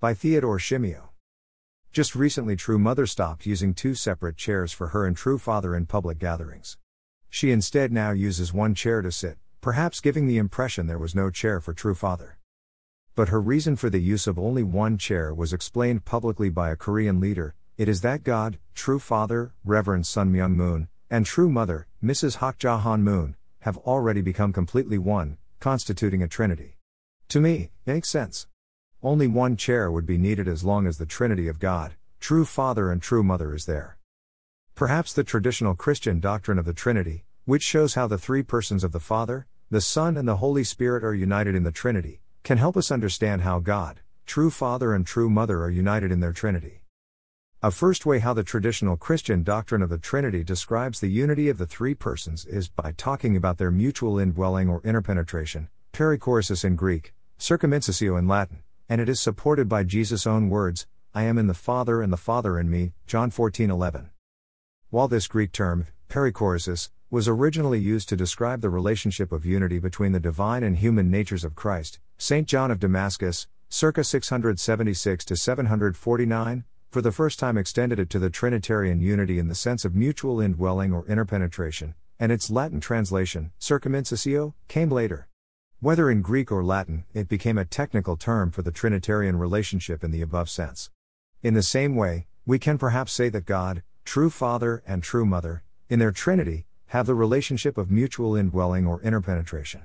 By Theodore Shimmyo. Just recently, True Mother stopped using two separate chairs for her and True Father in public gatherings. She instead now uses one chair to sit, perhaps giving the impression there was no chair for True Father. But her reason for the use of only one chair was explained publicly by a Korean leader it is that God, True Father, Reverend Sun Myung Moon, and True Mother, Mrs. Hak Ja Han Moon, have already become completely one, constituting a trinity. To me, makes sense. Only one chair would be needed as long as the Trinity of God, true Father and true Mother is there. Perhaps the traditional Christian doctrine of the Trinity, which shows how the three persons of the Father, the Son, and the Holy Spirit are united in the Trinity, can help us understand how God, true Father and true Mother are united in their Trinity. A first way how the traditional Christian doctrine of the Trinity describes the unity of the three persons is by talking about their mutual indwelling or interpenetration, perichoresis in Greek, circumincessio in Latin and it is supported by Jesus' own words I am in the Father and the Father in me, John 14 11. While this Greek term, perichoresis, was originally used to describe the relationship of unity between the divine and human natures of Christ, St. John of Damascus, circa 676 to 749, for the first time extended it to the Trinitarian unity in the sense of mutual indwelling or interpenetration, and its Latin translation, circumincessio, came later. Whether in Greek or Latin, it became a technical term for the Trinitarian relationship in the above sense. In the same way, we can perhaps say that God, true Father and true Mother, in their Trinity, have the relationship of mutual indwelling or interpenetration.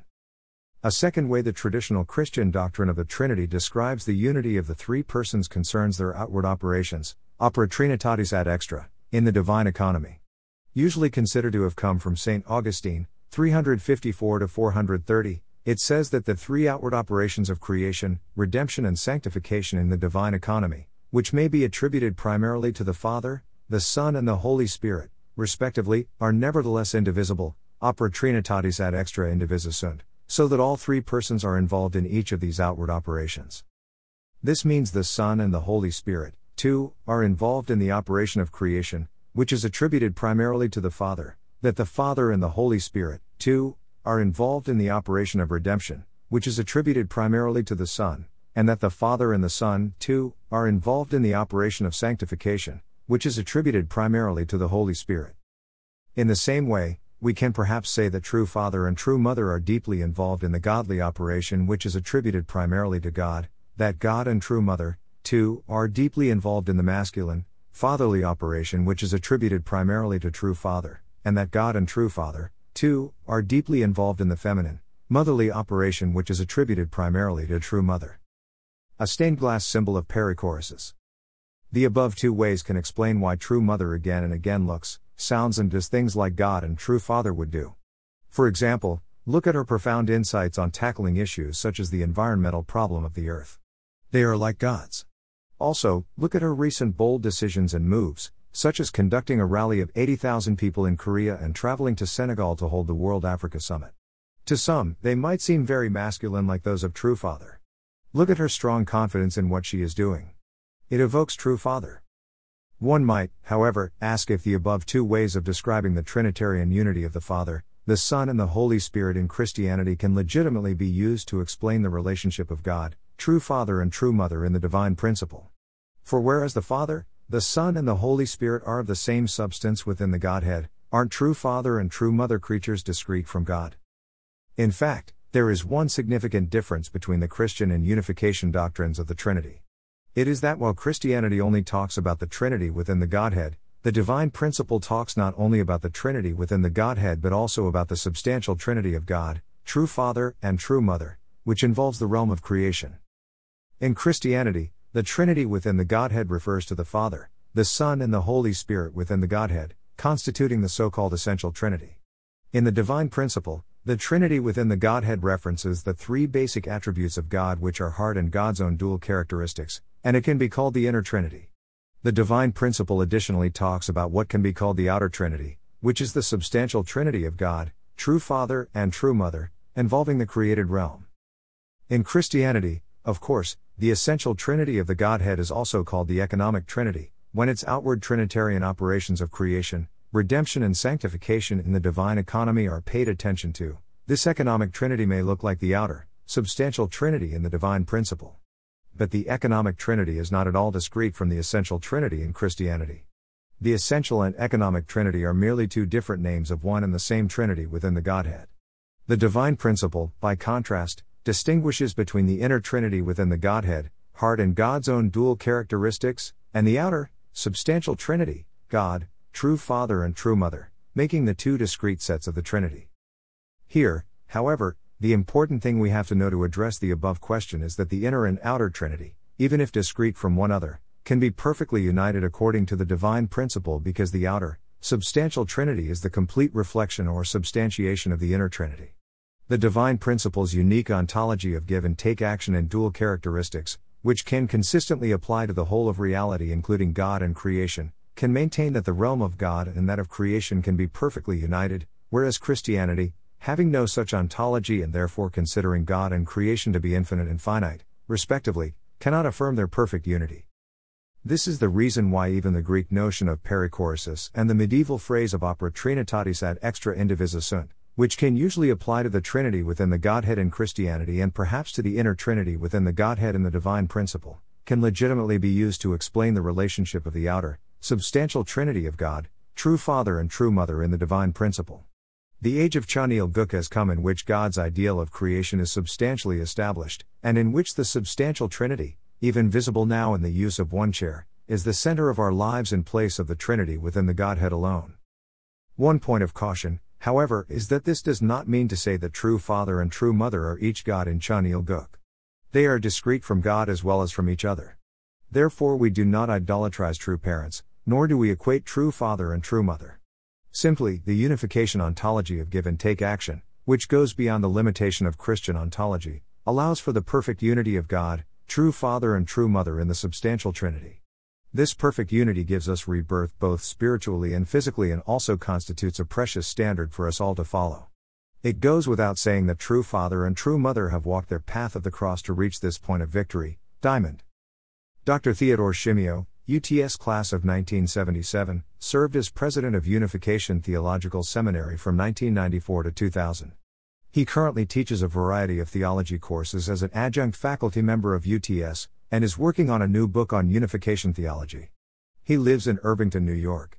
A second way the traditional Christian doctrine of the Trinity describes the unity of the three persons concerns their outward operations, opera trinitatis ad extra, in the divine economy. Usually considered to have come from St. Augustine, 354 to 430, it says that the three outward operations of creation, redemption, and sanctification in the divine economy, which may be attributed primarily to the Father, the Son, and the Holy Spirit, respectively, are nevertheless indivisible, opera trinitatis ad extra indivisa sunt, so that all three persons are involved in each of these outward operations. This means the Son and the Holy Spirit, too, are involved in the operation of creation, which is attributed primarily to the Father, that the Father and the Holy Spirit, too, are involved in the operation of redemption, which is attributed primarily to the Son, and that the Father and the Son, too, are involved in the operation of sanctification, which is attributed primarily to the Holy Spirit. In the same way, we can perhaps say that true Father and true Mother are deeply involved in the godly operation which is attributed primarily to God, that God and true Mother, too, are deeply involved in the masculine, fatherly operation which is attributed primarily to true Father, and that God and true Father, 2. Are deeply involved in the feminine, motherly operation which is attributed primarily to true mother. A stained glass symbol of perichoresis. The above two ways can explain why true mother again and again looks, sounds, and does things like God and true father would do. For example, look at her profound insights on tackling issues such as the environmental problem of the earth. They are like God's. Also, look at her recent bold decisions and moves, such as conducting a rally of 80,000 people in Korea and traveling to Senegal to hold the World Africa Summit. To some, they might seem very masculine like those of True Father. Look at her strong confidence in what she is doing. It evokes True Father. One might, however, ask if the above two ways of describing the Trinitarian unity of the Father, the Son, and the Holy Spirit in Christianity can legitimately be used to explain the relationship of God, true Father, and true Mother in the divine principle. For whereas the Father, the Son and the Holy Spirit are of the same substance within the Godhead, aren't true Father and true Mother creatures discrete from God. In fact, there is one significant difference between the Christian and unification doctrines of the Trinity. It is that while Christianity only talks about the Trinity within the Godhead, the divine principle talks not only about the Trinity within the Godhead but also about the substantial Trinity of God, true Father and true Mother, which involves the realm of creation. In Christianity, the Trinity within the Godhead refers to the Father, the Son, and the Holy Spirit within the Godhead, constituting the so called essential Trinity. In the divine principle, the Trinity within the Godhead references the three basic attributes of God which are heart and God's own dual characteristics, and it can be called the inner Trinity. The divine principle additionally talks about what can be called the outer Trinity, which is the substantial Trinity of God, true Father and true Mother, involving the created realm. In Christianity, of course, the essential trinity of the Godhead is also called the economic trinity, when its outward trinitarian operations of creation, redemption, and sanctification in the divine economy are paid attention to. This economic trinity may look like the outer, substantial trinity in the divine principle. but the economic trinity is not at all discrete from the essential trinity in Christianity. The essential and economic trinity are merely two different names of one and the same trinity within the Godhead. The divine principle, by contrast, distinguishes between the inner trinity within the Godhead, heart and God's own dual characteristics, and the outer, substantial trinity, God, true Father and true Mother, making the two discrete sets of the Trinity. Here, however, the important thing we have to know to address the above question is that the inner and outer Trinity, even if discrete from one another, can be perfectly united according to the divine principle because the outer, substantial Trinity is the complete reflection or substantiation of the inner Trinity. The divine principle's unique ontology of give and take action and dual characteristics, which can consistently apply to the whole of reality, including God and creation, can maintain that the realm of God and that of creation can be perfectly united, whereas Christianity, having no such ontology and therefore considering God and creation to be infinite and finite, respectively, cannot affirm their perfect unity. This is the reason why even the Greek notion of perichoresis and the medieval phrase of opera trinitatis ad extra indivisa sunt, which can usually apply to the Trinity within the Godhead in Christianity and perhaps to the inner Trinity within the Godhead in the divine principle, can legitimately be used to explain the relationship of the outer, substantial Trinity of God, true Father and true Mother in the divine principle. The age of Cheon-il Guk has come in which God's ideal of creation is substantially established, and in which the substantial Trinity, even visible now in the use of one chair, is the center of our lives in place of the Trinity within the Godhead alone. One point of caution, however, is that this does not mean to say that true Father and true Mother are each God in Cheon-il Guk. They are discrete from God as well as from each other. Therefore, we do not idolatrize true parents, nor do we equate true Father and true Mother. Simply, the unification ontology of give and take action, which goes beyond the limitation of Christian ontology, allows for the perfect unity of God, true Father and true Mother in the substantial Trinity. This perfect unity gives us rebirth both spiritually and physically and also constitutes a precious standard for us all to follow. It goes without saying that true Father and true Mother have walked their path of the cross to reach this point of victory. Diamond. Dr. Theodore Shimmyo, UTS class of 1977, served as president of Unification Theological Seminary from 1994 to 2000. He currently teaches a variety of theology courses as an adjunct faculty member of UTS, and is working on a new book on unification theology. He lives in Irvington, New York.